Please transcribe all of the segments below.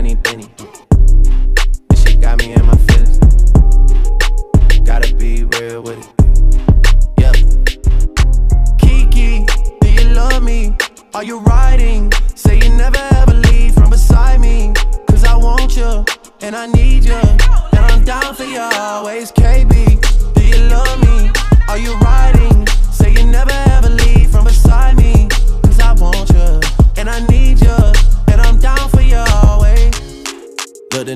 This shit got me in my feelings. Gotta be real with it. Yeah. Kiki, do you love me? Are you riding? Say you never ever leave from beside me. Cause I want you, and I need you. And I'm down for you always, KB. Do you love me? Are you riding? Say you never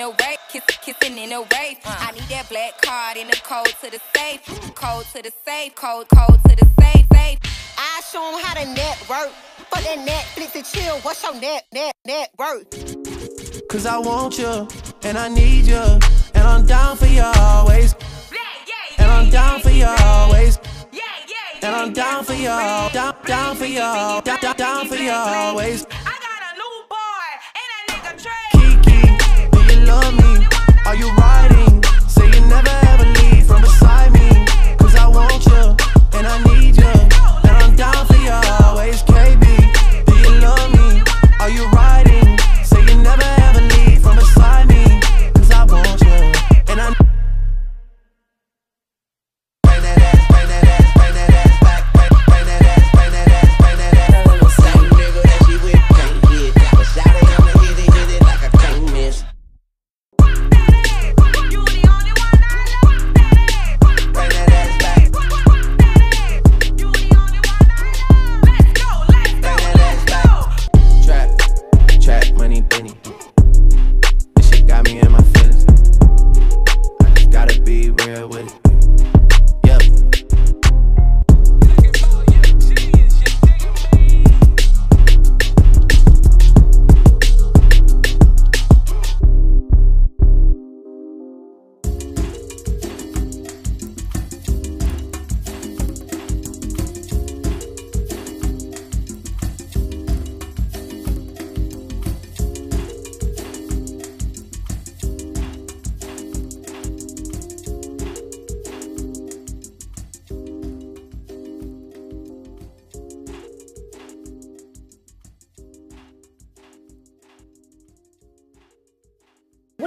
In a wave, kissing, kissing in a wave. Uh. I need that black card in the code to the safe, code to the safe, code, code to the safe, safe. I show 'em how to network. For that Netflix and chill, what's your net, net, net worth? Cause I want you, and I need you, and I'm down for you always, and I'm down for you always, and I'm down for you, down, down for you, down, down, down for you always. You riding?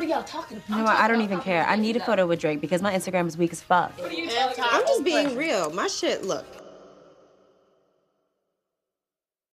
What are y'all talking about? You know what? I don't even care. I need a photo with Drake because my Instagram is weak as fuck. I'm just being real. My shit, look,